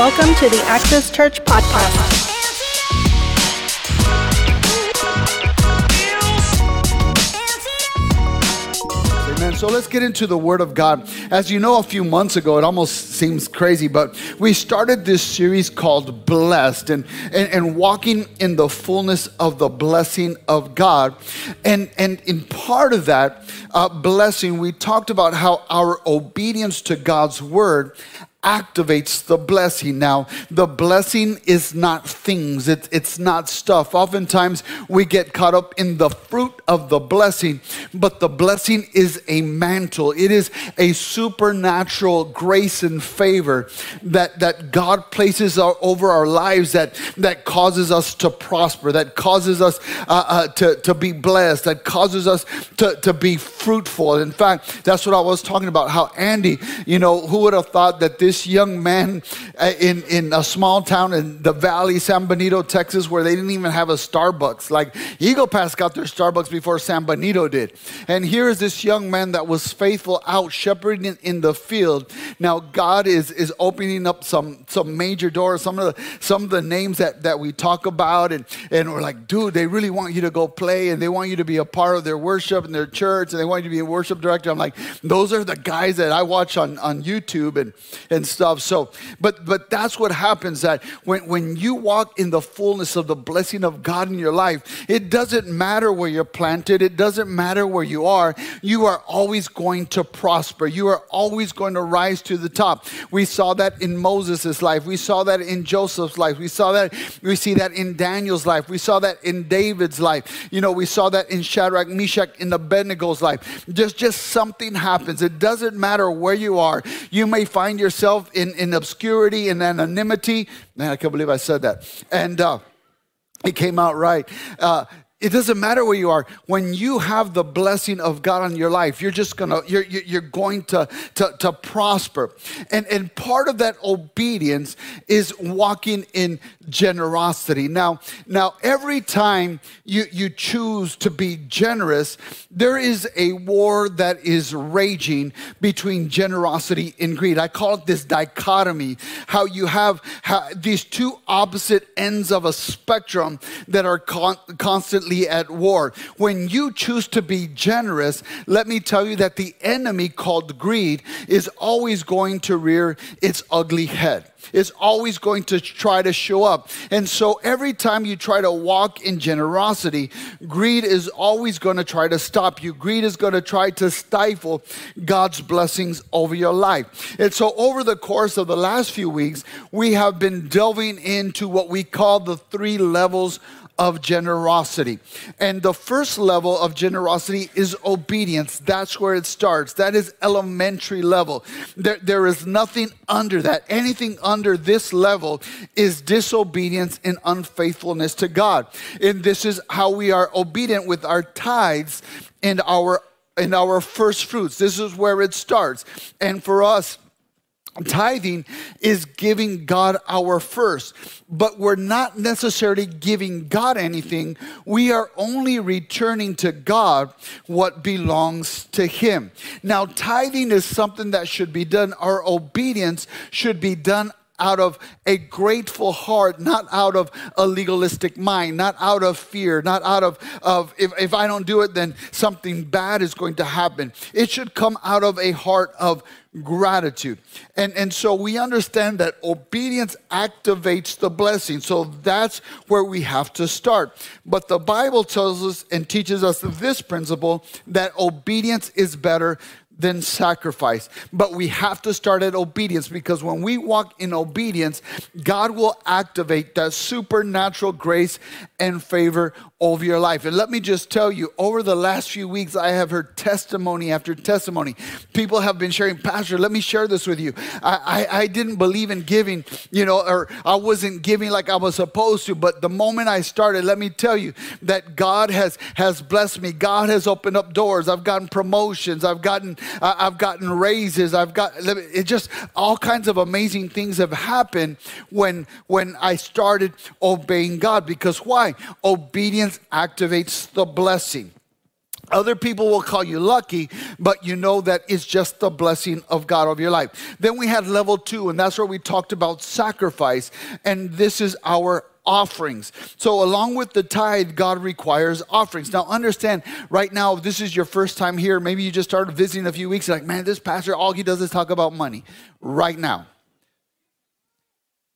Welcome to the Access Church Podcast. Amen. So let's get into the Word of God. As you know, a few months ago, it almost seems crazy, but we started this series called Blessed and, and, and walking in the fullness of the blessing of God. And, and in part of that uh, blessing, we talked about how our obedience to God's Word activates the blessing. Now, the blessing is not things, it, it's not stuff. Oftentimes, we get caught up in the fruit of the blessing, but the blessing is a mantle. It is a supernatural grace and favor that, that God places our, over our lives that, that causes us to prosper, that causes us uh, uh, to, to be blessed, that causes us to, to be fruitful. In fact, that's what I was talking about, how Andy, you know, who would have thought that this young man uh, in, in a small town in the valley, San Benito, Texas, where they didn't even have a Starbucks. Like Eagle Pass got their Starbucks before San Benito did. And here is this young man that was faithful out shepherding in the field. Now God is, is opening up some, some major doors, some of the, some of the names that, that we talk about. And, and we're like, dude, they really want you to go play and they want you to be a part of their worship and their church and they want you to be a worship director. I'm like, those are the guys that I watch on, on YouTube and, and stuff. So, but but that's what happens that when, when you walk in the fullness of the blessing of God in your life, it doesn't matter where you're planted, it doesn't matter where you are, you are always going to prosper. You are always going to rise to the top. We saw that in Moses' life, we saw that in Joseph's life, we saw that, we see that in Daniel's life, we saw that in David's life. You know, we saw that in Shadrach, Meshach, in Abednego's life. Just just something happens. It doesn't matter where you are. You may find yourself yourself in, in obscurity and anonymity. Man, I can't believe I said that. And uh, it came out right. Uh, it doesn't matter where you are. When you have the blessing of God on your life, you're just gonna, you're, you're going to, to, to prosper. And, and part of that obedience is walking in generosity. Now, now every time you, you choose to be generous, there is a war that is raging between generosity and greed. I call it this dichotomy, how you have how, these two opposite ends of a spectrum that are con- constantly at war. When you choose to be generous, let me tell you that the enemy called greed is always going to rear its ugly head. It's always going to try to show up. And so every time you try to walk in generosity, greed is always going to try to stop you. Greed is going to try to stifle God's blessings over your life. And so over the course of the last few weeks, we have been delving into what we call the three levels of generosity. And the first level of generosity is obedience. That's where it starts. That is elementary level. There, there is nothing under that. Anything under this level is disobedience and unfaithfulness to God. And this is how we are obedient with our tithes and our and our first fruits. This is where it starts. And for us, Tithing is giving God our first, but we're not necessarily giving God anything. We are only returning to God what belongs to Him. Now, tithing is something that should be done. Our obedience should be done out of a grateful heart, not out of a legalistic mind, not out of fear, not out of, of if, if I don't do it, then something bad is going to happen. It should come out of a heart of gratitude. And, and so we understand that obedience activates the blessing. So that's where we have to start. But the Bible tells us and teaches us this principle that obedience is better than sacrifice. But we have to start at obedience because when we walk in obedience, God will activate that supernatural grace and favor over your life. And let me just tell you, over the last few weeks, I have heard testimony after testimony. People have been sharing, Pastor, let me share this with you. I, I, I didn't believe in giving, you know, or I wasn't giving like I was supposed to. But the moment I started, let me tell you that God has, has blessed me. God has opened up doors. I've gotten promotions. I've gotten, uh, I've gotten raises. I've got, it just, all kinds of amazing things have happened when, when I started obeying God. Because why? Obedience activates the blessing. Other people will call you lucky, but you know that it's just the blessing of God over your life. Then we had level two, and that's where we talked about sacrifice. And this is our offerings. So, along with the tithe, God requires offerings. Now, understand right now, if this is your first time here, maybe you just started visiting a few weeks, like, man, this pastor, all he does is talk about money. Right now.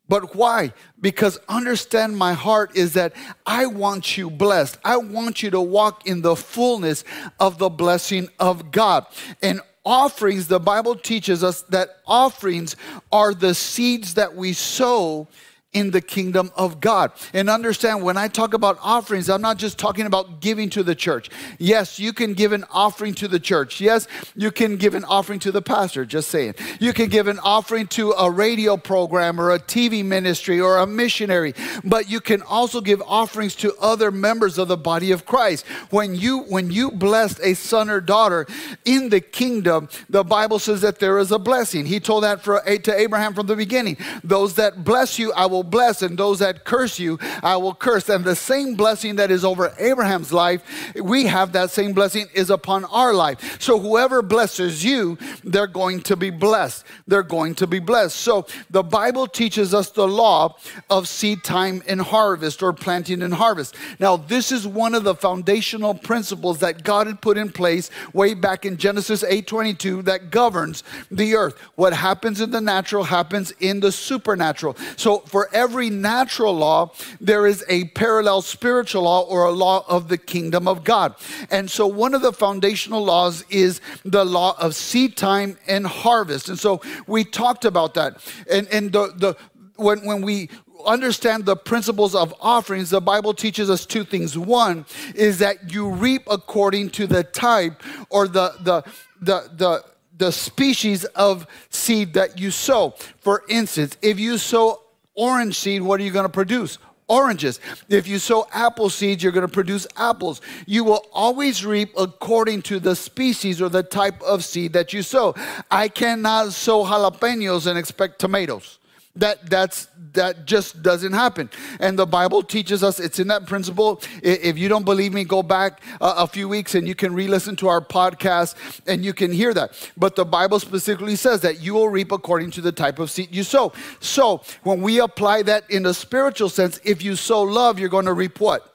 But why? Because understand my heart is that I want you blessed. I want you to walk in the fullness of the blessing of God. And offerings, the Bible teaches us that offerings are the seeds that we sow in the kingdom of God. And understand when I talk about offerings, I'm not just talking about giving to the church. Yes, you can give an offering to the church. Yes, you can give an offering to the pastor, just saying. You can give an offering to a radio program or a TV ministry or a missionary, but you can also give offerings to other members of the body of Christ. When you when you blessed a son or daughter in the kingdom, the Bible says that there is a blessing. He told that for, to Abraham from the beginning. Those that bless you, I will bless, and those that curse you, I will curse. And the same blessing that is over Abraham's life, we have that same blessing is upon our life. So whoever blesses you, they're going to be blessed. They're going to be blessed. So the Bible teaches us the law of seed time and harvest or planting and harvest. Now, this is one of the foundational principles that God had put in place way back in Genesis 8:22 that governs the earth. What happens in the natural happens in the supernatural. So for every natural law, there is a parallel spiritual law or a law of the kingdom of God. And so one of the foundational laws is the law of seed time and harvest. And so we talked about that. And, and the, the, when, when we understand the principles of offerings, the Bible teaches us two things. One is that you reap according to the type or the, the, the, the, the species of seed that you sow. For instance, if you sow orange seed, what are you going to produce? Oranges. If you sow apple seeds, you're going to produce apples. You will always reap according to the species or the type of seed that you sow. I cannot sow jalapenos and expect tomatoes. That that's that just doesn't happen. And the Bible teaches us it's in that principle. If you don't believe me, go back a, few weeks and you can re-listen to our podcast and you can hear that. But the Bible specifically says that you will reap according to the type of seed you sow. So when we apply that in a spiritual sense, if you sow love, you're going to reap what?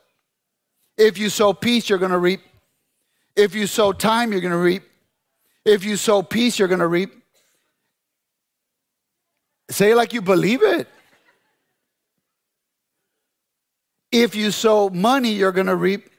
If you sow peace, you're going to reap. If you sow time, you're going to reap. If you sow peace, you're going to reap. Say it like you believe it. If you sow money, you're going to reap.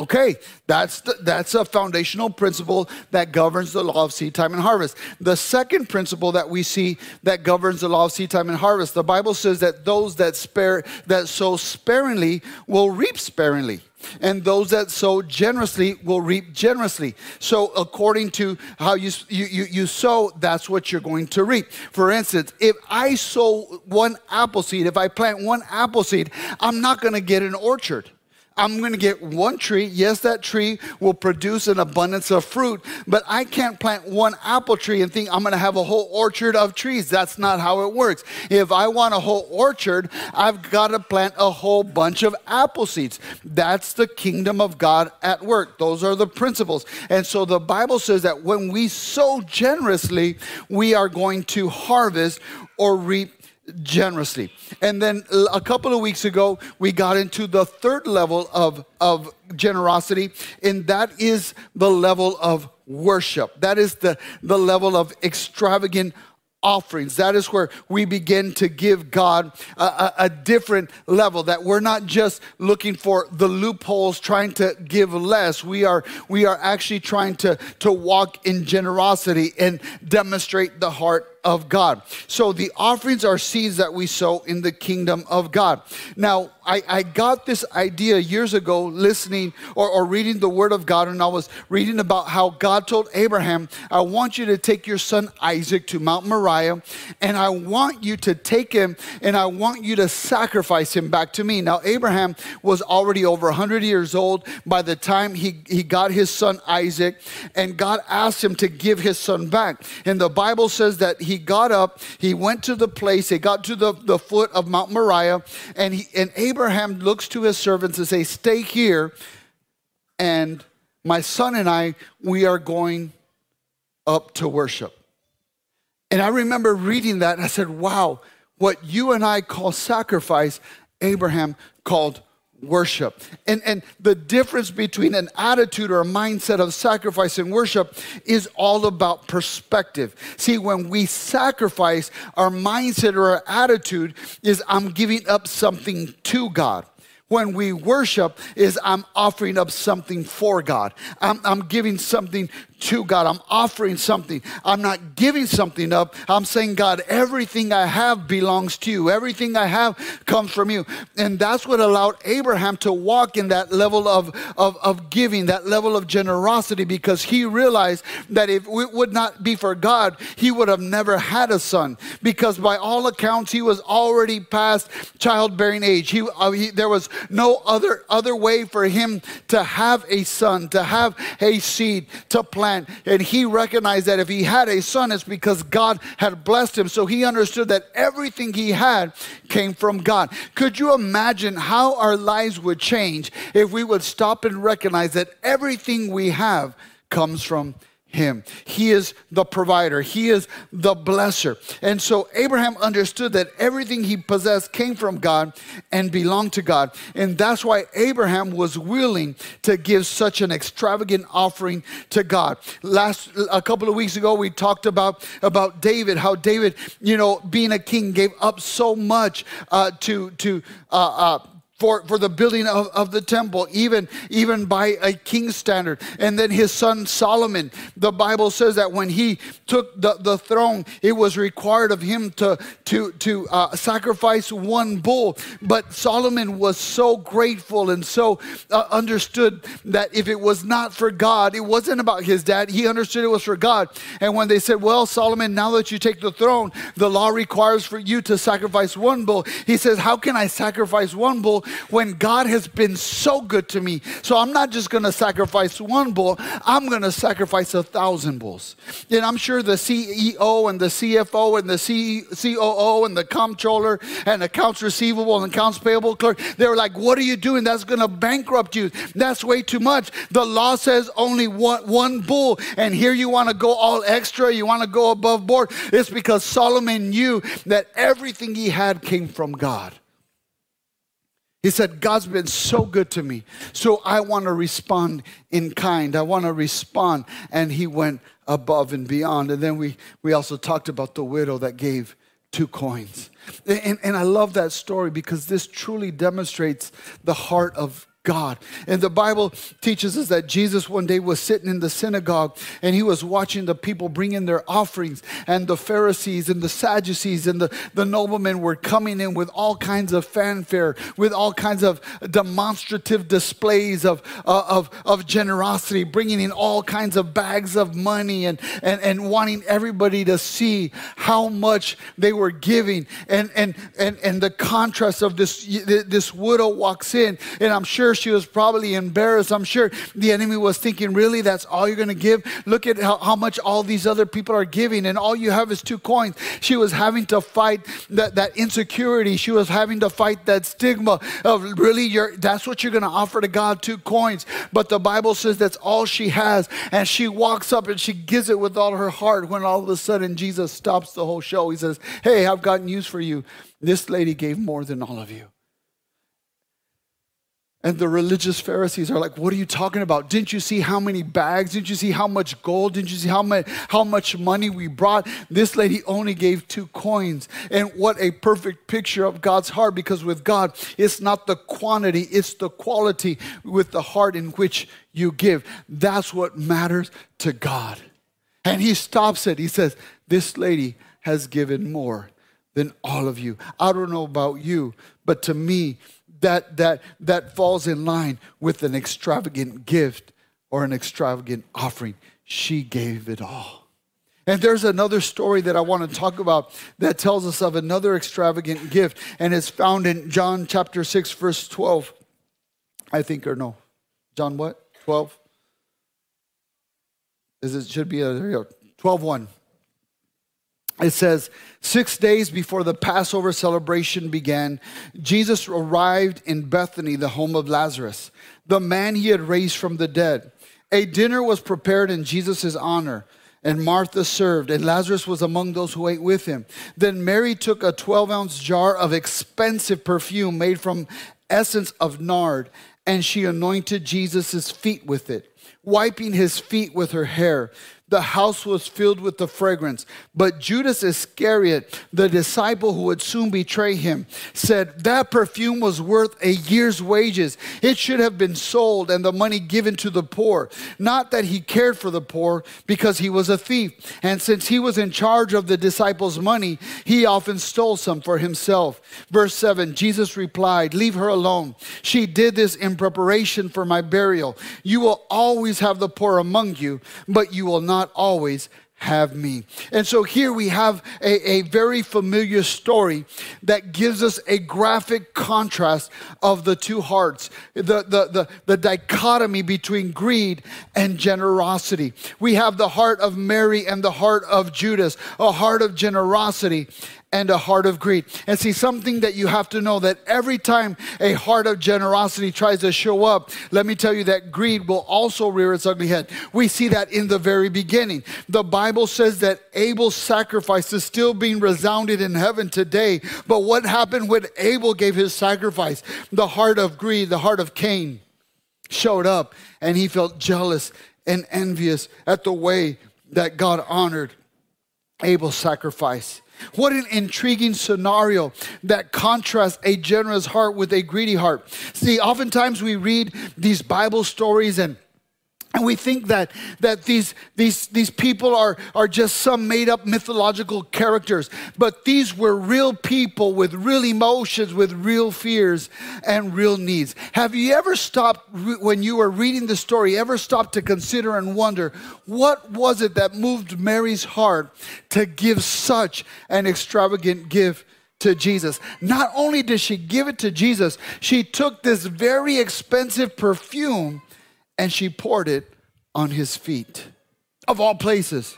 Okay, that's the, that's a foundational principle that governs the law of seed time and harvest. The second principle that we see that governs the law of seed time and harvest, the Bible says that those that spare that sow sparingly will reap sparingly and those that sow generously will reap generously. So, according to how you, you, you, you, sow, that's what you're going to reap. For instance, if I sow one apple seed, if I plant one apple seed, I'm not going to get an orchard. I'm going to get one tree. Yes, that tree will produce an abundance of fruit, but I can't plant one apple tree and think I'm going to have a whole orchard of trees. That's not how it works. If I want a whole orchard, I've got to plant a whole bunch of apple seeds. That's the kingdom of God at work. Those are the principles. And so the Bible says that when we sow generously, we are going to harvest or reap generously. And then a couple of weeks ago, we got into the third level of, of generosity, and that is the level of worship. That is the, the level of extravagant offerings. That is where we begin to give God a, a, a, different level. That we're not just looking for the loopholes, trying to give less. We are we are actually trying to to walk in generosity and demonstrate the heart of God. So the offerings are seeds that we sow in the kingdom of God. Now, I, I got this idea years ago listening or, or reading the word of God, and I was reading about how God told Abraham, I want you to take your son Isaac to Mount Moriah, and I want you to take him and I want you to sacrifice him back to me. Now, Abraham was already over 100 years old by the time he, he got his son Isaac, and God asked him to give his son back. And the Bible says that he got up, he went to the place, he got to the, the foot of Mount Moriah, and, he, and Abraham looks to his servants and says, Stay here and my son and I, we are going up to worship. And I remember reading that and I said, wow, what you and I call sacrifice, Abraham called worship. And, and the difference between an attitude or a mindset of sacrifice and worship is all about perspective. See, when we sacrifice, our mindset or our attitude is I'm giving up something to God when we worship is I'm offering up something for God. I'm, I'm, giving something to God. I'm offering something. I'm not giving something up. I'm saying, God, everything I have belongs to you. Everything I have comes from you. And that's what allowed Abraham to walk in that level of, of, of giving, that level of generosity, because he realized that if it would not be for God, he would have never had a son. Because by all accounts, he was already past childbearing age. He, uh, he there was no other, other way for him to have a son, to have a seed, to plant and he recognized that if he had a son, it's because God had blessed him. So he understood that everything he had came from God. Could you imagine how our lives would change if we would stop and recognize that everything we have comes from him. He is the provider, He is the blesser. And so Abraham understood that everything he possessed came from God and belonged to God. And that's why Abraham was willing to give such an extravagant offering to God. Last a couple of weeks ago we talked about about David, how David, you know, being a king gave up so much uh, to to uh, uh, for, for the building of, of the temple, even, even by a king's standard. And then his son Solomon, the Bible says that when he took the, the throne, it was required of him to, to, to uh, sacrifice one bull. But Solomon was so grateful and so uh, understood that if it was not for God, it wasn't about his dad. He understood it was for God. And when they said, Well, Solomon, now that you take the throne, the law requires for you to sacrifice one bull. He says, How can I sacrifice one bull? When God has been so good to me. So I'm not just going to sacrifice one bull, I'm going to sacrifice a thousand bulls. And I'm sure the CEO and the CFO and the C- COO and the comptroller and accounts receivable and accounts payable clerk, they were like, What are you doing? That's going to bankrupt you. That's way too much. The law says only one, one bull, and here you want to go all extra, you want to go above board. It's because Solomon knew that everything he had came from God. He said, God's been so good to me. So I want to respond in kind. I want to respond. And he went above and beyond. And then we, we also talked about the widow that gave two coins. And, and I love that story because this truly demonstrates the heart of God. And the Bible teaches us that Jesus one day was sitting in the synagogue and he was watching the people bring in their offerings. And the Pharisees and the Sadducees and the, the noblemen were coming in with all kinds of fanfare, with all kinds of demonstrative displays of, uh, of, of generosity, bringing in all kinds of bags of money and, and, and wanting everybody to see how much they were giving. And, and, and, and the contrast of this, this widow walks in, and I'm sure sure she was probably embarrassed. I'm sure the enemy was thinking, really, that's all you're going to give? Look at how, how, much all these other people are giving, and all you have is two coins. She was having to fight that, that insecurity. She was having to fight that stigma of really, you're, that's what you're going to offer to God, two coins. But the Bible says that's all she has. And she walks up and she gives it with all her heart when all of a sudden Jesus stops the whole show. He says, Hey, I've got news for you. This lady gave more than all of you. And the religious Pharisees are like, What are you talking about? Didn't you see how many bags? Didn't you see how much gold? Didn't you see how much, how much money we brought? This lady only gave two coins. And what a perfect picture of God's heart because with God, it's not the quantity, it's the quality with the heart in which you give. That's what matters to God. And he stops it. He says, This lady has given more than all of you. I don't know about you, but to me, that, that, that falls in line with an extravagant gift or an extravagant offering. She gave it all. And there's another story that I want to talk about that tells us of another extravagant gift, and it's found in John chapter 6, verse 12. I think, or no. John what? 12? Is it should be a there 12 1 it says, Six days before the Passover celebration began, Jesus arrived in Bethany, the home of Lazarus, the man he had raised from the dead. A dinner was prepared in Jesus' honor, and Martha served, and Lazarus was among those who ate with him. Then Mary took a 12 ounce jar of expensive perfume made from essence of nard, and she anointed Jesus' feet with it, wiping his feet with her hair the house was filled with the fragrance. But Judas Iscariot, the disciple who would soon betray him, said, That perfume was worth a year's wages. It should have been sold and the money given to the poor. Not that he cared for the poor, because he was a thief. And since he was in charge of the disciples' money, he often stole some for himself. Verse 7 Jesus replied, Leave her alone. She did this in preparation for my burial. You will always have the poor among you, but you will not not always have me. And so here we have a, a, very familiar story that gives us a graphic contrast of the two hearts, the, the, the, the, dichotomy between greed and generosity. We have the heart of Mary and the heart of Judas, a heart of generosity and a heart of greed. And see, something that you have to know that every time a heart of generosity tries to show up, let me tell you that greed will also rear its ugly head. We see that in the very beginning. The Bible says that Abel's sacrifice is still being resounded in heaven today. But what happened when Abel gave his sacrifice? The heart of greed, the heart of Cain showed up, and he felt jealous and envious at the way that God honored Abel's sacrifice. What an intriguing scenario that contrasts a generous heart with a greedy heart. See, oftentimes we read these Bible stories and and we think that, that these, these, these people are, are just some made up mythological characters, but these were real people with real emotions, with real fears and real needs. Have you ever stopped, when you were reading the story, ever stopped to consider and wonder what was it that moved Mary's heart to give such an extravagant gift? to Jesus. Not only did she give it to Jesus, she took this very expensive perfume and she poured it on his feet, of all places.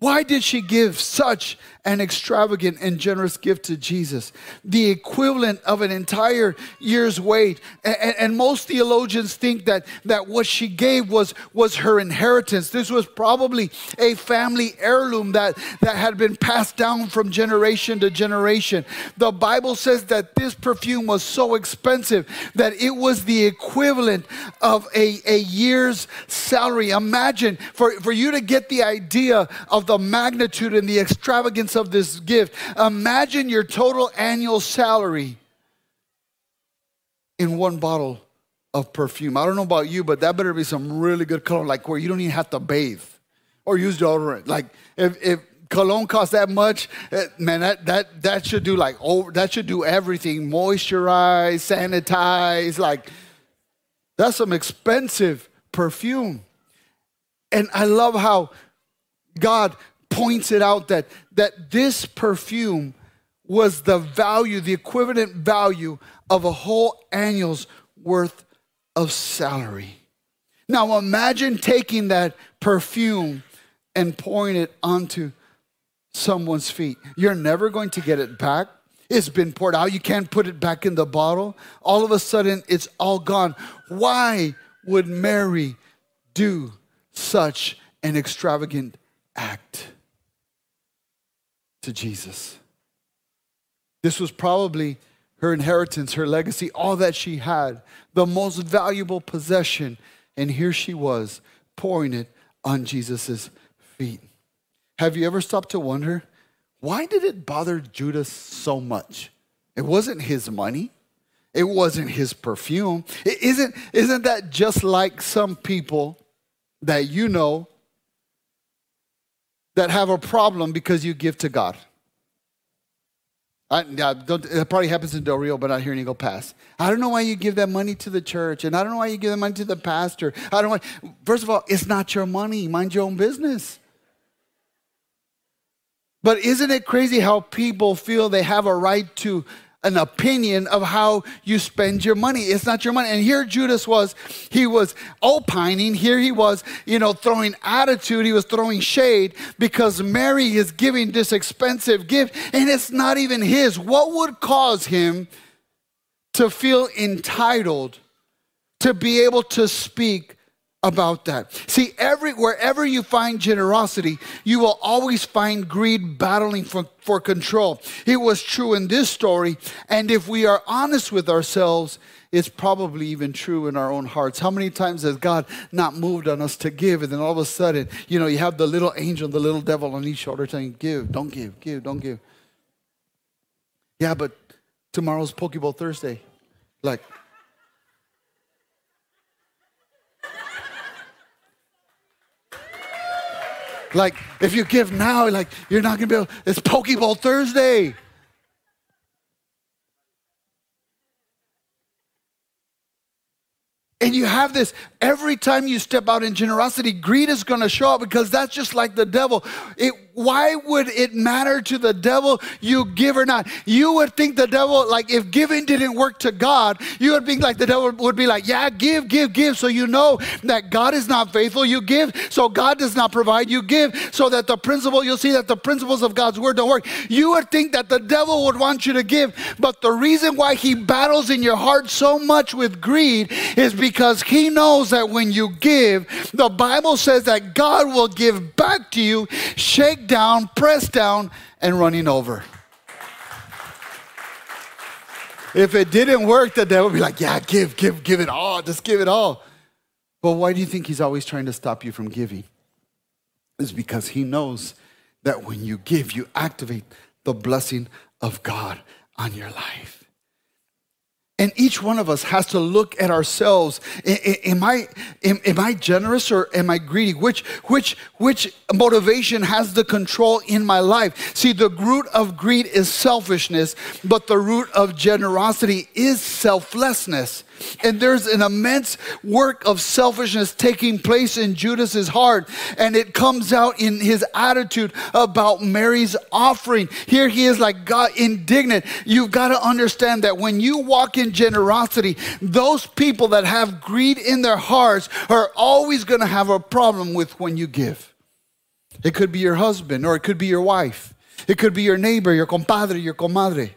Why did she give such an extravagant and generous gift to Jesus? The equivalent of an entire year's wage. And, and, most theologians think that, that what she gave was, was her inheritance. This was probably a family heirloom that, that had been passed down from generation to generation. The Bible says that this perfume was so expensive that it was the equivalent of a, a year's salary. Imagine for, for you to get the idea of the magnitude and the extravagance of this gift. Imagine your total annual salary in one bottle of perfume. I don't know about you, but that better be some really good cologne, like where you don't even have to bathe or use deodorant. Like if, if cologne costs that much, eh, man, that, that, that should do like over, that should do everything. Moisturize, sanitize, like that's some expensive perfume. And I love how God points it out that, that this perfume was the value, the equivalent value of a whole annual's worth of salary. Now imagine taking that perfume and pouring it onto someone's feet. You're never going to get it back. It's been poured out. You can't put it back in the bottle. All of a sudden, it's all gone. Why would Mary do such an extravagant act? to Jesus. This was probably her inheritance, her legacy, all that she had, the most valuable possession. And here she was pouring it on Jesus' feet. Have you ever stopped to wonder why did it bother Judas so much? It wasn't his money. It wasn't his perfume. It isn't, isn't that just like some people that you know that have a problem because you give to God. I, it probably happens in Del Rio, but not here in Eagle Pass. I don't know why you give that money to the church, and I don't know why you give that money to the pastor. I don't know. First of all, it's not your money. Mind your own business. But isn't it crazy how people feel they have a right to an opinion of how you spend your money. It's not your money. And here Judas was, he was opining. Here he was, you know, throwing attitude. He was throwing shade because Mary is giving this expensive gift and it's not even his. What would cause him to feel entitled to be able to speak about that. See, every wherever you find generosity, you will always find greed battling for, for control. It was true in this story, and if we are honest with ourselves, it's probably even true in our own hearts. How many times has God not moved on us to give, and then all of a sudden, you know, you have the little angel, the little devil on each shoulder saying, Give, don't give, give, don't give. Yeah, but tomorrow's Pokeball Thursday. Like, Like, if you give now, like, you're not gonna be able, it's Pokeball Thursday. And you have this every time you step out in generosity, greed is going to show up because that's just like the devil. It why would it matter to the devil you give or not? You would think the devil, like if giving didn't work to God, you would think like the devil would be like, yeah, give, give, give. So you know that God is not faithful. You give, so God does not provide. You give so that the principle, you'll see that the principles of God's word don't work. You would think that the devil would want you to give, but the reason why he battles in your heart so much with greed is because he knows that when you give, the Bible says that God will give back to you, shake down, pressed down, and running over. If it didn't work, the devil would be like, yeah, give, give, give it all. Just give it all. But why do you think he's always trying to stop you from giving? It's because he knows that when you give, you activate the blessing of God on your life. And each one of us has to look at ourselves. Am I, am, am, I generous or am I greedy? Which, which, which motivation has the control in my life? See, the root of greed is selfishness, but the root of generosity is selflessness. And there's an immense work of selfishness taking place in Judas's heart, and it comes out in his attitude about Mary's offering. Here he is like God indignant. You've got to understand that when you walk in generosity, those people that have greed in their hearts are always going to have a problem with when you give. It could be your husband, or it could be your wife. It could be your neighbor, your compadre, your comadre.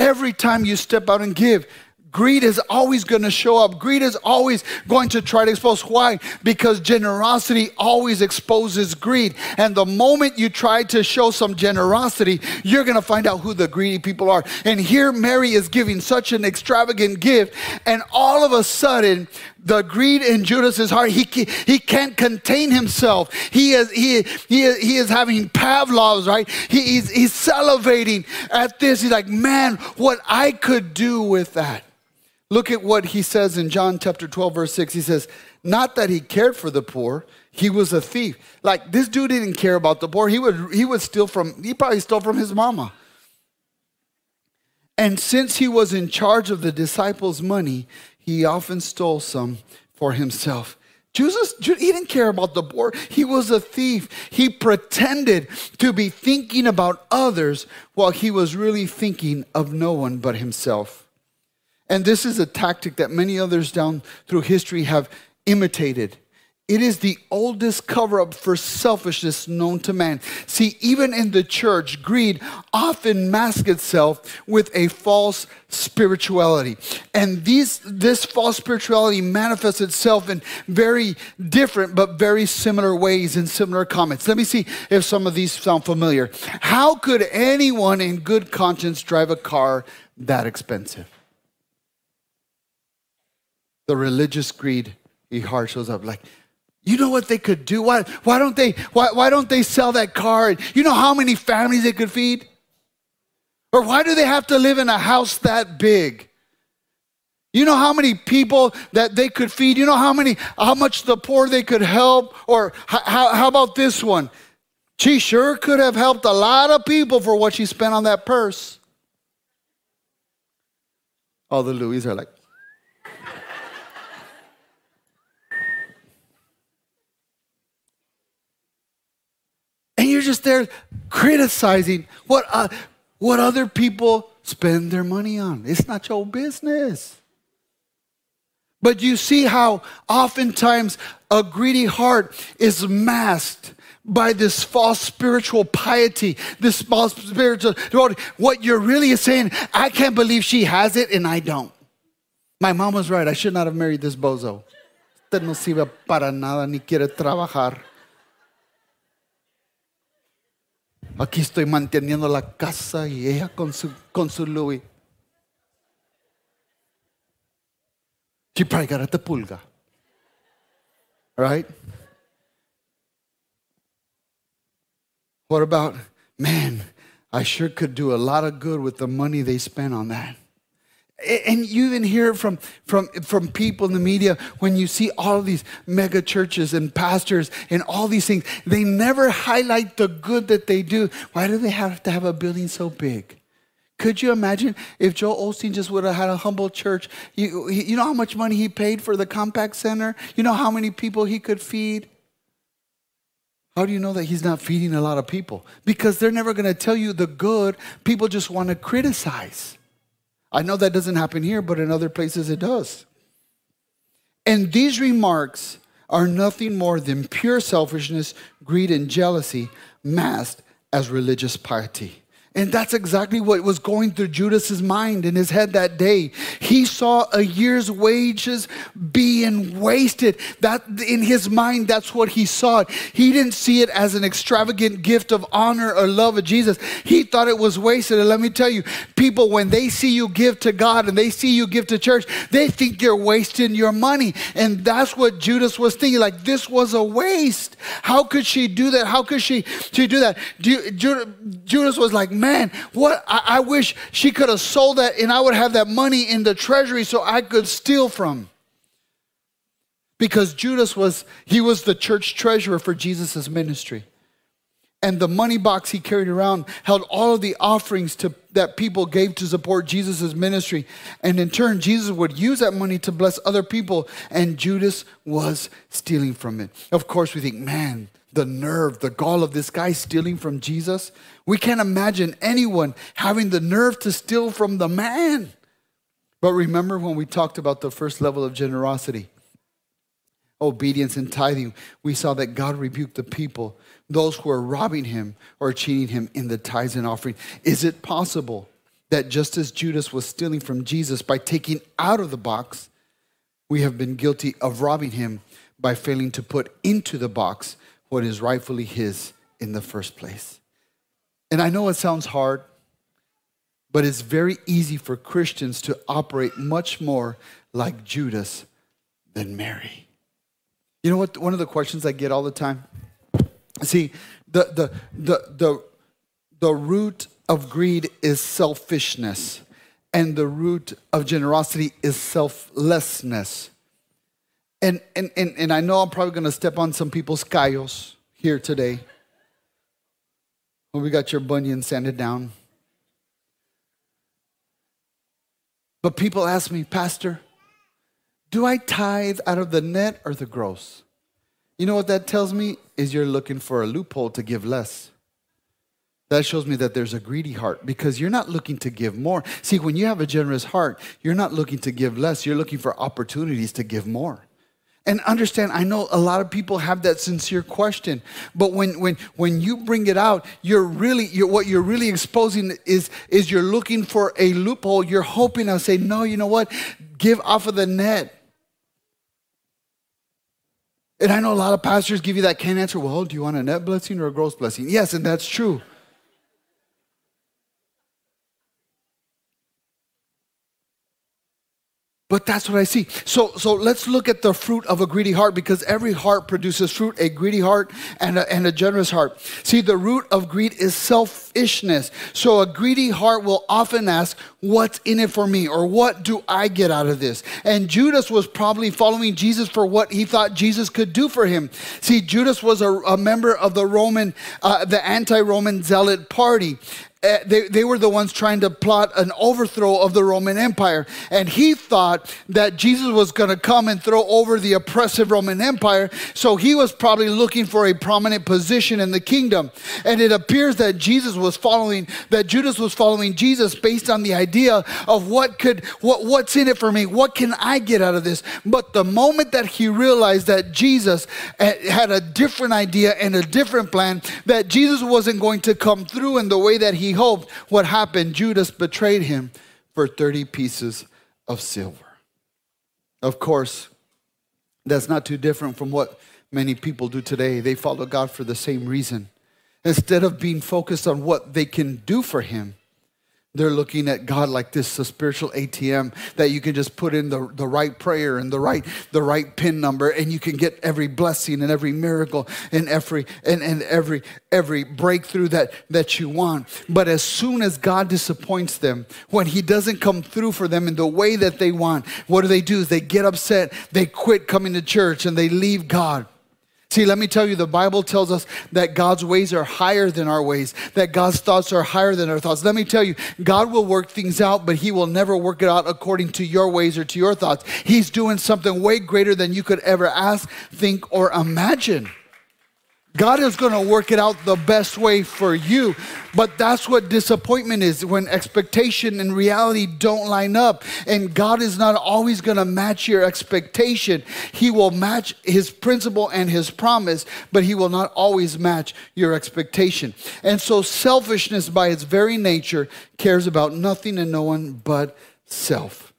Every time you step out and give, greed is always going to show up. Greed is always going to try to expose. Why? Because generosity always exposes greed. And the moment you try to show some generosity, you're going to find out who the greedy people are. And here Mary is giving such an extravagant gift, and all of a sudden, the greed in Judas's heart, he, he can't contain himself. He is, he, he, is, he is having Pavlov's, right? He, he's, he's salivating at this. He's like, man, what I could do with that. Look at what he says in John chapter 12, verse 6. He says, Not that he cared for the poor, he was a thief. Like this dude didn't care about the poor. He would, he would steal from, he probably stole from his mama. And since he was in charge of the disciples' money, he often stole some for himself. Jesus, he didn't care about the poor. He was a thief. He pretended to be thinking about others while he was really thinking of no one but himself. And this is a tactic that many others down through history have imitated. It is the oldest cover up for selfishness known to man. See, even in the church, greed often masks itself with a false spirituality. And these, this false spirituality manifests itself in very different but very similar ways in similar comments. Let me see if some of these sound familiar. How could anyone in good conscience drive a car that expensive? The religious greed, he heart shows up like, you know what they could do? Why, why, don't they, why, why don't they sell that car? You know how many families they could feed? Or why do they have to live in a house that big? You know how many people that they could feed? You know how many, how much the poor they could help? Or how, how about this one? She sure could have helped a lot of people for what she spent on that purse. All the Louis are like, and you're just there criticizing what, uh, what other people spend their money on. It's not your business. But you see how oftentimes a greedy heart is masked by this false spiritual piety, this false spiritual What you're really saying, I can't believe she has it and I don't. My mom was right. I should not have married this bozo. No sirve para nada ni quiere trabajar. Aquí estoy manteniendo la casa y ella con su, con su Louis. She probably got at the pulga. Right? What about, man, I sure could do a lot of good with the money they spent on that. And you even hear from, from, from people in the media when you see all of these mega churches and pastors and all these things. They never highlight the good that they do. Why do they have to have a building so big? Could you imagine if Joel Osteen just would have had a humble church? You, you know how much money he paid for the Compaq Center? You know how many people he could feed? How do you know that he's not feeding a lot of people? Because they're never going to tell you the good. People just want to criticize. I know that doesn't happen here, but in other places it does. And these remarks are nothing more than pure selfishness, greed, and jealousy masked as religious piety. And that's exactly what was going through Judas's mind in his head that day. He saw a year's wages being wasted. That in his mind, that's what he saw. He didn't see it as an extravagant gift of honor or love of Jesus. He thought it was wasted. And let me tell you, people, when they see you give to God and they see you give to church, they think you're wasting your money. And that's what Judas was thinking. Like this was a waste. How could she do that? How could she, she do that? Judas was like, man, what I, I wish she could have sold that and I would have that money in the treasury so I could steal from. Because Judas was, he was the church treasurer for Jesus' ministry. And the money box he carried around held all of the offerings to, that people gave to support Jesus' ministry. And in turn, Jesus would use that money to bless other people, and Judas was stealing from it. Of course, we think, man, the nerve, the gall of this guy stealing from Jesus. We can't imagine anyone having the nerve to steal from the man. But remember when we talked about the first level of generosity, obedience and tithing, we saw that God rebuked the people, those who are robbing him or cheating him in the tithes and offering. Is it possible that just as Judas was stealing from Jesus by taking out of the box, we have been guilty of robbing him by failing to put into the box what is rightfully his in the first place. And I know it sounds hard, but it's very easy for Christians to operate much more like Judas than Mary. You know what? One of the questions I get all the time. See, the the the the the root of greed is selfishness, and the root of generosity is selflessness. And, and, and, and I know I'm probably going to step on some people's callos here today. When we got your bunion sanded down. But people ask me, Pastor, do I tithe out of the net or the gross? You know what that tells me? Is you're looking for a loophole to give less. That shows me that there's a greedy heart because you're not looking to give more. See, when you have a generous heart, you're not looking to give less, you're looking for opportunities to give more. And understand, I know a lot of people have that sincere question, but when when when you bring it out, you're really you're, what you're really exposing is is you're looking for a loophole. You're hoping I'll say, no, you know what? Give off of the net. And I know a lot of pastors give you that canned answer. Well, do you want a net blessing or a gross blessing? Yes, and that's true. But that's what I see. So, so let's look at the fruit of a greedy heart because every heart produces fruit a greedy heart and a, and a generous heart. See, the root of greed is selfishness. So, a greedy heart will often ask, What's in it for me? Or what do I get out of this? And Judas was probably following Jesus for what he thought Jesus could do for him. See, Judas was a, a member of the Roman, uh, the anti Roman zealot party. Uh, they, they were the ones trying to plot an overthrow of the Roman Empire. And he thought that Jesus was going to come and throw over the oppressive Roman Empire. So he was probably looking for a prominent position in the kingdom. And it appears that Jesus was following, that Judas was following Jesus based on the idea of what could, what, what's in it for me? What can I get out of this? But the moment that he realized that Jesus eh, had a different idea and a different plan, that Jesus wasn't going to come through in the way that he hoped, what happened? Judas betrayed him for 30 pieces of silver. Of course, that's not too different from what many people do today. They follow God for the same reason. Instead of being focused on what they can do for Him, they're looking at God like this, a spiritual ATM that you can just put in the, the right prayer and the right the right pin number, and you can get every blessing and every miracle and every and, and every every breakthrough that, that you want. But as soon as God disappoints them, when He doesn't come through for them in the way that they want, what do they do? Is they get upset, they quit coming to church, and they leave God. See, let me tell you, the Bible tells us that God's ways are higher than our ways, that God's thoughts are higher than our thoughts. Let me tell you, God will work things out, but He will never work it out according to your ways or to your thoughts. He's doing something way greater than you could ever ask, think, or imagine. God is going to work it out the best way for you. But that's what disappointment is when expectation and reality don't line up. And God is not always going to match your expectation. He will match his principle and his promise, but he will not always match your expectation. And so selfishness, by its very nature, cares about nothing and no one but self.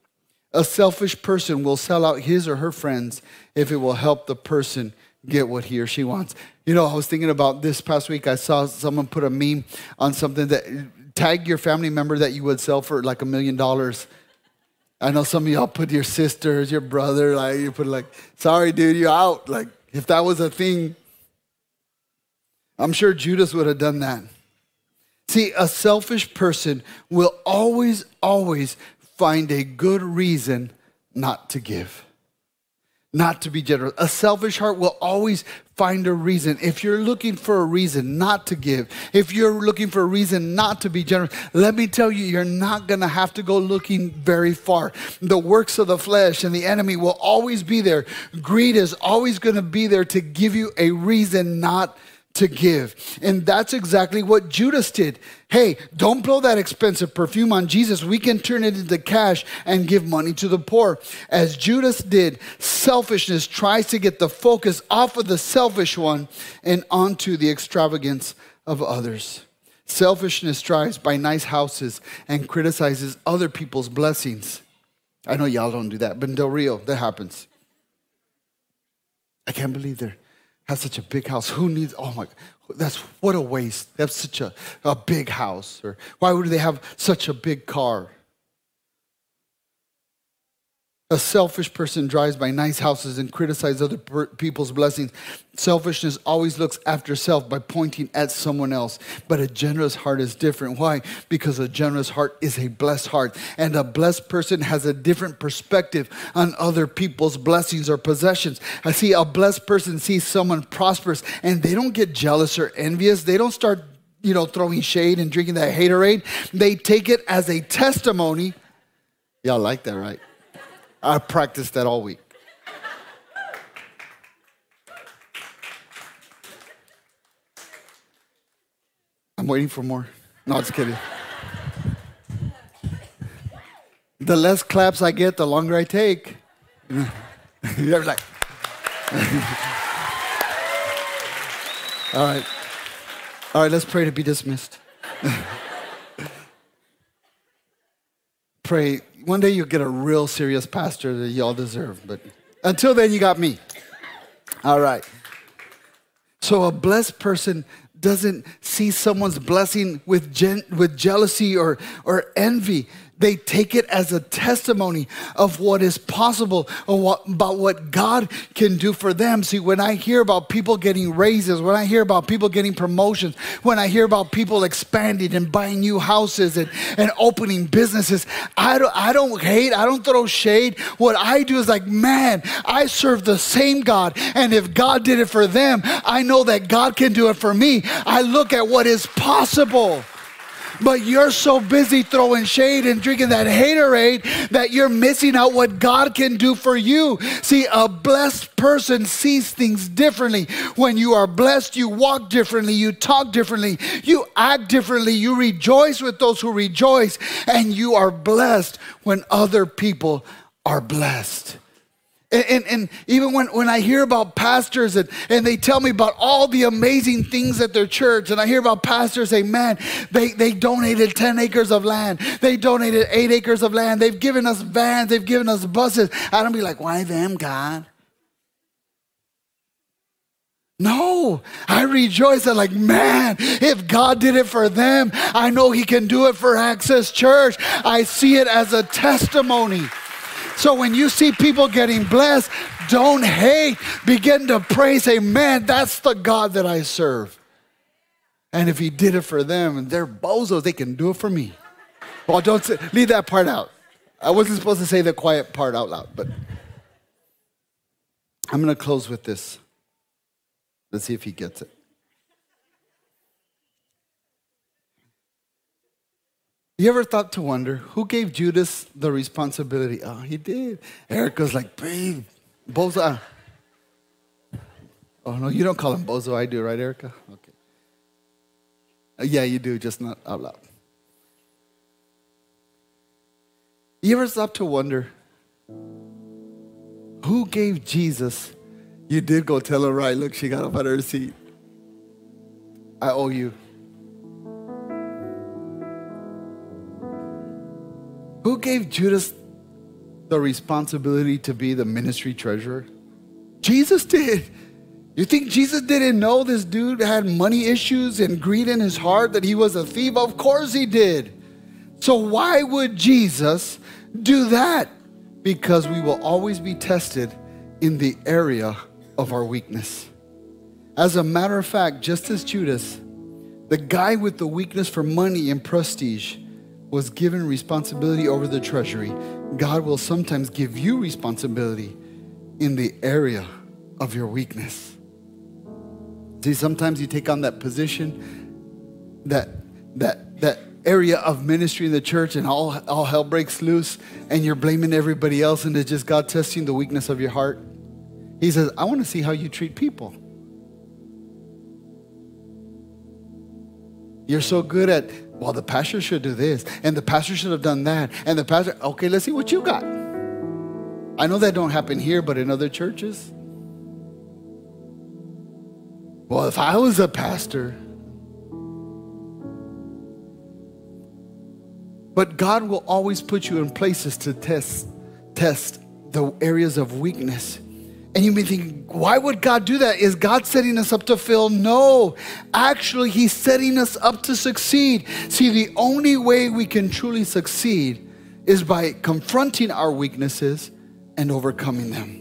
A selfish person will sell out his or her friends if it will help the person get what he or she wants. You know, I was thinking about this past week. I saw someone put a meme on something that tag your family member that you would sell for like a million dollars. I know some of y'all put your sisters, your brother, like you put like, sorry, dude, you're out. Like, if that was a thing, I'm sure Judas would have done that. See, a selfish person will always, always find a good reason not to give not to be generous. A selfish heart will always find a reason. If you're looking for a reason not to give, if you're looking for a reason not to be generous, let me tell you, you're not going to have to go looking very far. The works of the flesh and the enemy will always be there. Greed is always going to be there to give you a reason not to give. And that's exactly what Judas did. Hey, don't blow that expensive perfume on Jesus. We can turn it into cash and give money to the poor. As Judas did, selfishness tries to get the focus off of the selfish one and onto the extravagance of others. Selfishness drives by nice houses and criticizes other people's blessings. I know y'all don't do that, but in Del Rio, that happens. I can't believe they're have such a big house. Who needs, oh my, that's what a waste. Have such a, a big house. Or why would they have such a big car? A selfish person drives by nice houses and criticizes other per- people's blessings. Selfishness always looks after self by pointing at someone else. But a generous heart is different. Why? Because a generous heart is a blessed heart. And a blessed person has a different perspective on other people's blessings or possessions. I see a blessed person sees someone prosperous and they don't get jealous or envious. They don't start, you know, throwing shade and drinking that haterade. They take it as a testimony. Y'all like that, right? I practiced that all week. I'm waiting for more. No, just kidding. The less claps I get, the longer I take. You're like, all right. All right, let's pray to be dismissed. pray one day you'll get a real serious pastor that y'all deserve. But until then, you got me. All right. So a blessed person doesn't see someone's blessing with, gen- with jealousy or, or envy. They take it as a testimony of what is possible, about what God can do for them. See, when I hear about people getting raises, when I hear about people getting promotions, when I hear about people expanding and buying new houses and, and opening businesses, I don't, I don't hate, I don't throw shade. What I do is like, man, I serve the same God. And if God did it for them, I know that God can do it for me. I look at what is possible. But you're so busy throwing shade and drinking that haterade that you're missing out what God can do for you. See, a blessed person sees things differently. When you are blessed, you walk differently, you talk differently, you act differently, you rejoice with those who rejoice, and you are blessed when other people are blessed. And, and, and, even when, when I hear about pastors and, and they tell me about all the amazing things at their church, and I hear about pastors say, man, they, they donated 10 acres of land, they donated eight acres of land, they've given us vans, they've given us buses. I don't be like, why them, God? No, I rejoice that, like, man, if God did it for them, I know He can do it for Access Church. I see it as a testimony. So when you see people getting blessed, don't hate. Begin to praise. Say, man, that's the God that I serve. And if he did it for them and they're bozos, they can do it for me. Well, don't say, leave that part out. I wasn't supposed to say the quiet part out loud, but I'm going to close with this. Let's see if he gets it. You ever thought to wonder who gave Judas the responsibility? Oh, he did. Erica's like, babe, Bozo. Oh, no, you don't call him Bozo. I do, right, Erica? Okay. Uh, yeah, you do, just not out loud. You ever stop to wonder who gave Jesus? You did go tell her, right? Look, she got up out of her seat. I owe you. Who gave Judas the responsibility to be the ministry treasurer? Jesus did. You think Jesus didn't know this dude had money issues and greed in his heart, that he was a thief? Of course he did. So, why would Jesus do that? Because we will always be tested in the area of our weakness. As a matter of fact, just as Judas, the guy with the weakness for money and prestige, was given responsibility over the treasury, God will sometimes give you responsibility in the area of your weakness. See, sometimes you take on that position, that that that area of ministry in the church, and all, all hell breaks loose, and you're blaming everybody else, and it's just God testing the weakness of your heart. He says, I want to see how you treat people. You're so good at well, the pastor should do this, and the pastor should have done that, and the pastor, okay, let's see what you got. I know that don't happen here, but in other churches. Well, if I was a pastor, but God will always put you in places to test test the areas of weakness and you may think, why would God do that? Is God setting us up to fail? No. Actually, He's setting us up to succeed. See, the only way we can truly succeed is by confronting our weaknesses and overcoming them.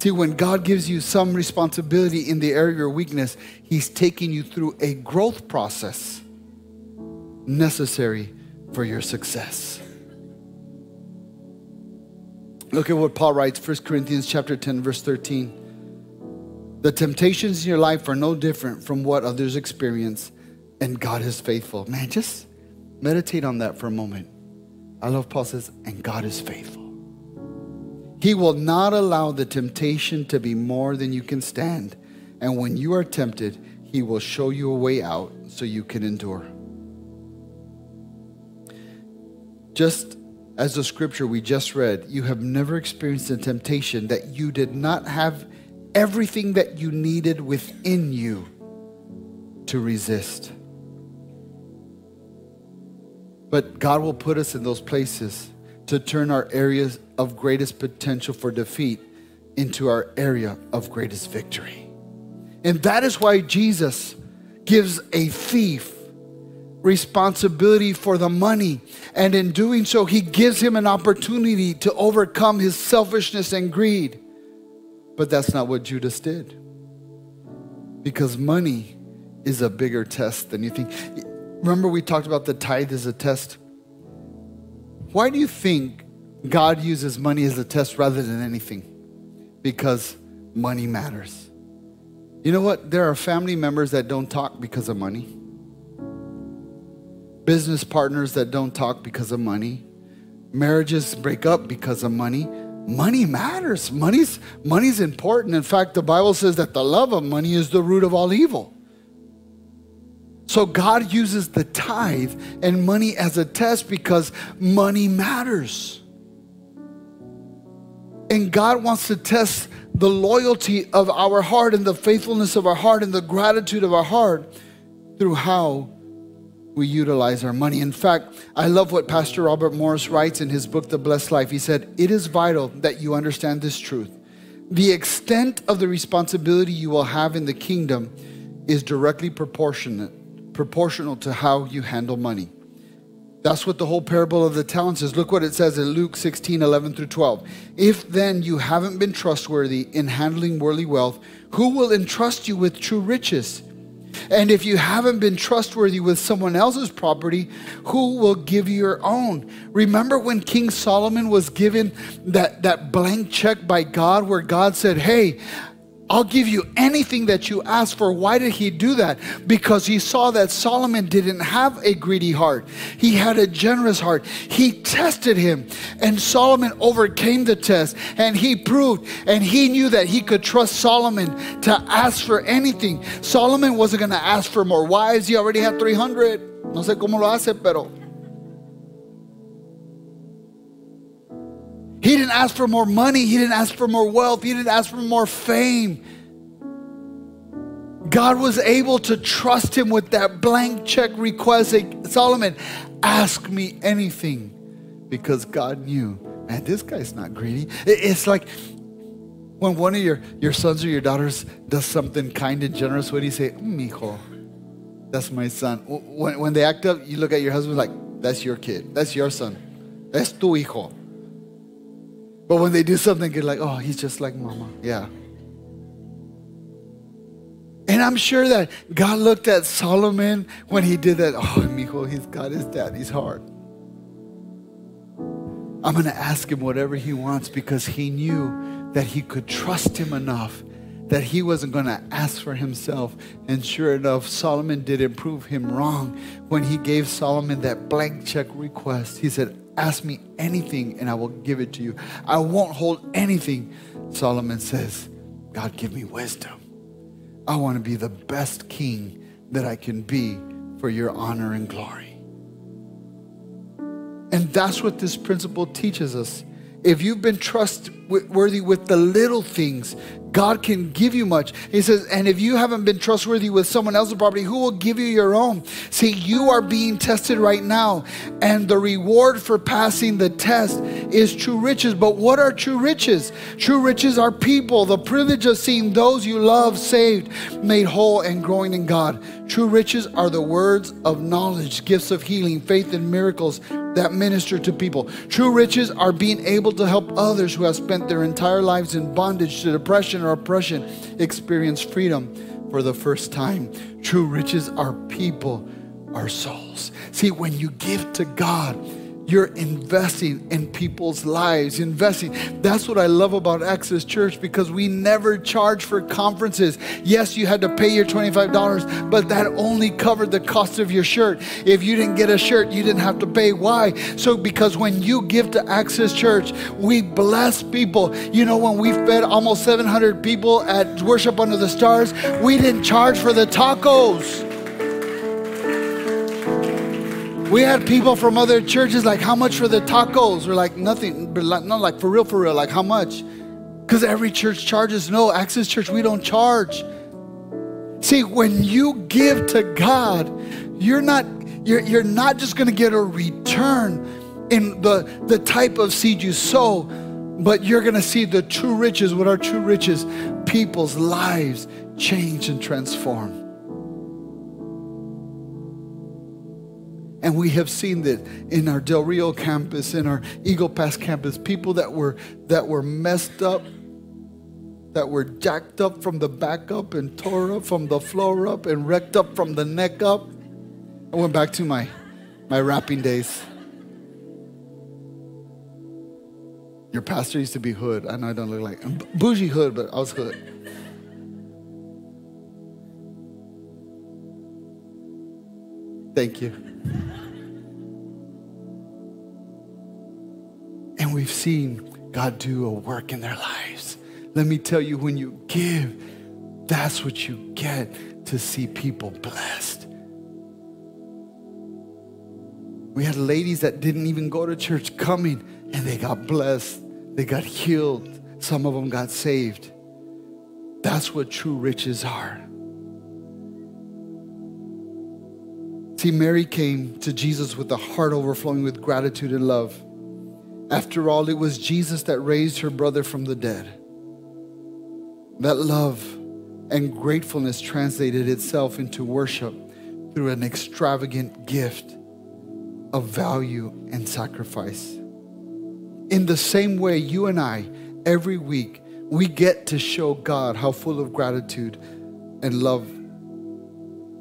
See, when God gives you some responsibility in the area of your weakness, He's taking you through a growth process necessary for your success. Look at what Paul writes, 1 Corinthians chapter 10, verse 13. The temptations in your life are no different from what others experience, and God is faithful. Man, just meditate on that for a moment. I love Paul says, and God is faithful. He will not allow the temptation to be more than you can stand. And when you are tempted, He will show you a way out so you can endure. Just as the scripture we just read, you have never experienced a temptation that you did not have everything that you needed within you to resist. But God will put us in those places to turn our areas of greatest potential for defeat into our area of greatest victory. And that is why Jesus gives a thief responsibility for the money. And in doing so, he gives him an opportunity to overcome his selfishness and greed. But that's not what Judas did. Because money is a bigger test than you think. Remember, we talked about the tithe as a test? Why do you think God uses money as a test rather than anything? Because money matters. You know what? There are family members that don't talk because of money business partners that don't talk because of money, marriages break up because of money. Money matters. Money's money's important. In fact, the Bible says that the love of money is the root of all evil. So God uses the tithe and money as a test because money matters. And God wants to test the loyalty of our heart and the faithfulness of our heart and the gratitude of our heart through how we utilize our money. In fact, I love what Pastor Robert Morris writes in his book, The Blessed Life. He said, It is vital that you understand this truth. The extent of the responsibility you will have in the kingdom is directly proportionate, proportional to how you handle money. That's what the whole parable of the talents is. Look what it says in Luke 16, 11 through 12. If then you haven't been trustworthy in handling worldly wealth, who will entrust you with true riches? And if you haven't been trustworthy with someone else's property, who will give you your own? Remember when King Solomon was given that, that blank check by God where God said, Hey, I'll give you anything that you ask for. Why did he do that? Because he saw that Solomon didn't have a greedy heart. He had a generous heart. He tested him, and Solomon overcame the test, and he proved, and he knew that he could trust Solomon to ask for anything. Solomon wasn't going to ask for more wives, he already had 300. No sé cómo lo hace, pero. He didn't ask for more money. He didn't ask for more wealth. He didn't ask for more fame. God was able to trust him with that blank check request. Solomon, ask me anything because God knew, man, this guy's not greedy. It's like when one of your, your sons or your daughters does something kind and generous, what do you say? Mm, hijo, that's my son. When, when they act up, you look at your husband like, that's your kid. That's your son. That's tu hijo. But when they do something good, like, oh, he's just like mama. Yeah. And I'm sure that God looked at Solomon when he did that. Oh, mijo, he's got his daddy's heart. I'm going to ask him whatever he wants because he knew that he could trust him enough that he wasn't going to ask for himself. And sure enough, Solomon didn't prove him wrong when he gave Solomon that blank check request. He said, Ask me anything and I will give it to you. I won't hold anything. Solomon says, God, give me wisdom. I want to be the best king that I can be for your honor and glory. And that's what this principle teaches us. If you've been trustworthy with the little things, God can give you much. He says, and if you haven't been trustworthy with someone else's property, who will give you your own? See, you are being tested right now, and the reward for passing the test is true riches. But what are true riches? True riches are people, the privilege of seeing those you love saved, made whole, and growing in God. True riches are the words of knowledge, gifts of healing, faith, and miracles that minister to people. True riches are being able to help others who have spent their entire lives in bondage to depression or oppression experience freedom for the first time. True riches are people, our souls. See, when you give to God, you're investing in people's lives, investing. That's what I love about Access Church because we never charge for conferences. Yes, you had to pay your $25, but that only covered the cost of your shirt. If you didn't get a shirt, you didn't have to pay. Why? So, because when you give to Access Church, we bless people. You know, when we fed almost 700 people at Worship Under the Stars, we didn't charge for the tacos. We had people from other churches like, how much for the tacos? We're like, nothing, but like, not like for real, for real, like how much? Because every church charges. No, Access Church, we don't charge. See, when you give to God, you're not, you're, you're not just gonna get a return in the, the type of seed you sow, but you're gonna see the true riches. What are true riches? People's lives change and transform. And we have seen that in our Del Rio campus, in our Eagle Pass campus, people that were that were messed up, that were jacked up from the back up and tore up from the floor up and wrecked up from the neck up. I went back to my my rapping days. Your pastor used to be hood. I know I don't look like I'm bougie hood, but I was hood. Thank you. And we've seen God do a work in their lives. Let me tell you, when you give, that's what you get to see people blessed. We had ladies that didn't even go to church coming and they got blessed, they got healed, Some of them got saved. That's what true riches are. See, Mary came to Jesus with a heart overflowing with gratitude and love. After all, it was Jesus that raised her brother from the dead. That love and gratefulness translated itself into worship through an extravagant gift of value and sacrifice. In the same way, you and I, every week, we get to show God how full of gratitude and love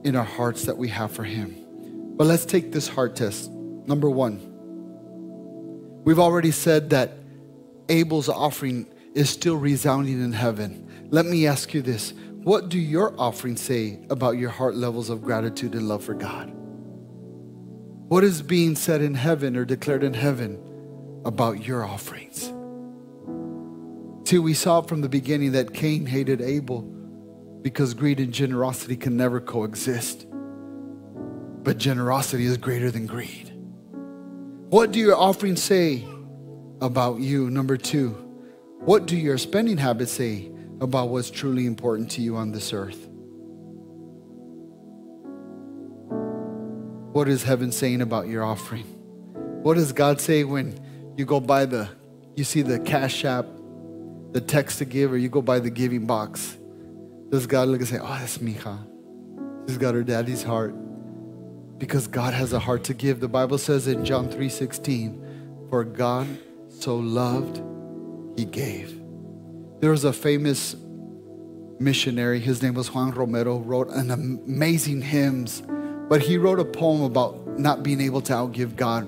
in our hearts that we have for Him. But let's take this heart test. Number one, we've already said that Abel's offering is still resounding in heaven. Let me ask you this what do your offerings say about your heart levels of gratitude and love for God? What is being said in heaven or declared in heaven about your offerings? See, we saw from the beginning that Cain hated Abel because greed and generosity can never coexist. But generosity is greater than greed. What do your offerings say about you? Number two, what do your spending habits say about what's truly important to you on this earth. What is heaven saying about your offering? What does God say when you go by the, you see the cash app, the text to give, or you go by the giving box? Does God look and say, oh, that's Mija. She's got her daddy's heart. Because God has a heart to give. The Bible says in John 3:16, for God so loved, he gave. There was a famous missionary, his name was Juan Romero, wrote an amazing hymns, but he wrote a poem about not being able to outgive God.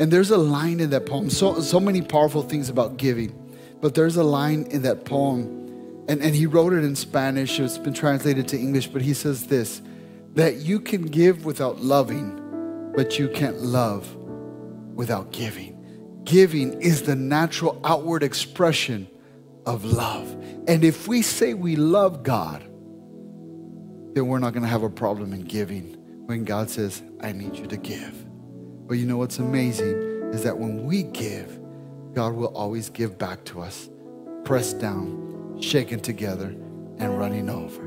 And there's a line in that poem, so, so many powerful things about giving, but there's a line in that poem, and, and he wrote it in Spanish, it's been translated to English, but he says this that you can give without loving, but you can't love without giving. Giving is the natural outward expression of love. And if we say we love God, then we're not going to have a problem in giving when God says, I need you to give. But you know what's amazing is that when we give, God will always give back to us, pressed down, shaken together, and running over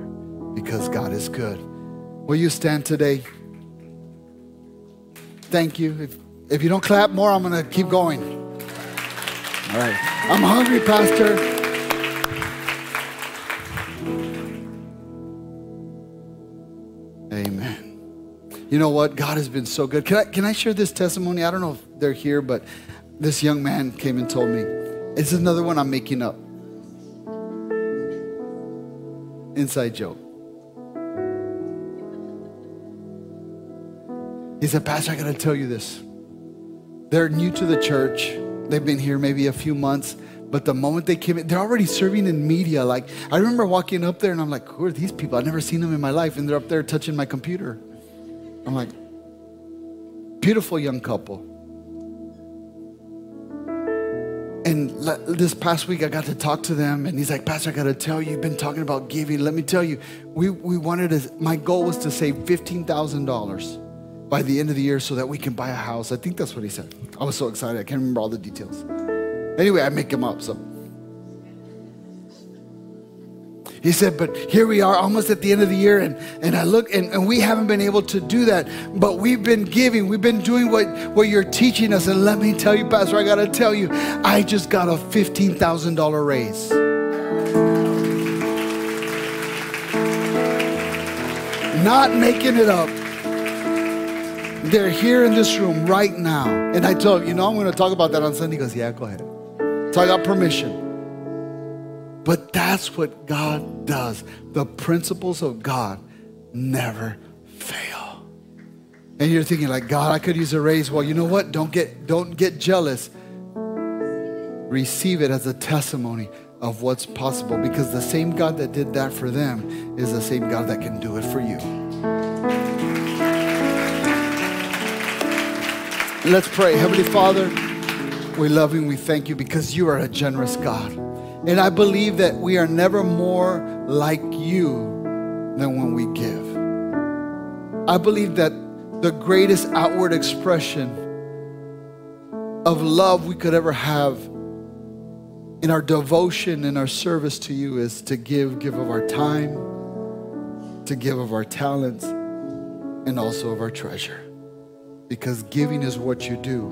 because God is good. Will you stand today? Thank you. If, if you don't clap more, I'm going to keep going. All right. I'm hungry, Pastor. Amen. You know what? God has been so good. Can I, can I share this testimony? I don't know if they're here, but this young man came and told me. It's another one I'm making up. Inside joke. He said, Pastor, I got to tell you this. They're new to the church. They've been here maybe a few months, but the moment they came in, they're already serving in media. Like, I remember walking up there and I'm like, who are these people? I've never seen them in my life. And they're up there touching my computer. I'm like, beautiful young couple. And this past week, I got to talk to them, and he's like, Pastor, I got to tell you, you've been talking about giving. Let me tell you, we, we wanted to, my goal was to save $15,000 by the end of the year so that we can buy a house. I think that's what he said. I was so excited. I can't remember all the details. Anyway, I make him up, so. He said, But here we are almost at the end of the year, and, and I look, and, and we haven't been able to do that. But we've been giving, we've been doing what, what you're teaching us. And let me tell you, Pastor, I got to tell you, I just got a $15,000 raise. Not making it up. They're here in this room right now. And I told you know, I'm going to talk about that on Sunday. He goes, Yeah, go ahead. So I got permission. But that's what God does. The principles of God never fail. And you're thinking like, God, I could use a raise. Well, you know what? Don't get don't get jealous. Receive it as a testimony of what's possible because the same God that did that for them is the same God that can do it for you. Let's pray. Heavenly Father, we love you and we thank you because you are a generous God. And I believe that we are never more like you than when we give. I believe that the greatest outward expression of love we could ever have in our devotion and our service to you is to give, give of our time, to give of our talents, and also of our treasure. Because giving is what you do,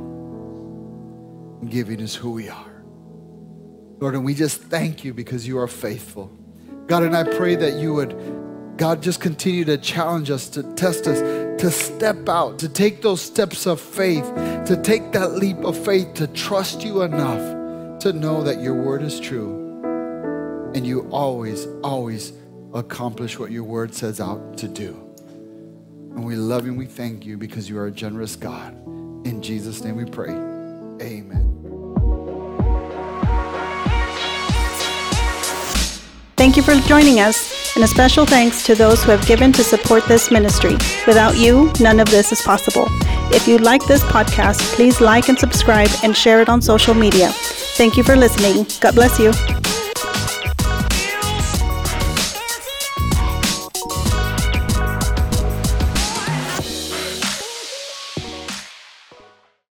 giving is who we are. Lord, and we just thank you because you are faithful. God, and I pray that you would, God, just continue to challenge us, to test us, to step out, to take those steps of faith, to take that leap of faith, to trust you enough to know that your word is true and you always, always accomplish what your word says out to do. And we love you and we thank you because you are a generous God. In Jesus' name we pray. Amen. Thank you for joining us, and a special thanks to those who have given to support this ministry. Without you, none of this is possible. If you like this podcast, please like and subscribe and share it on social media. Thank you for listening. God bless you.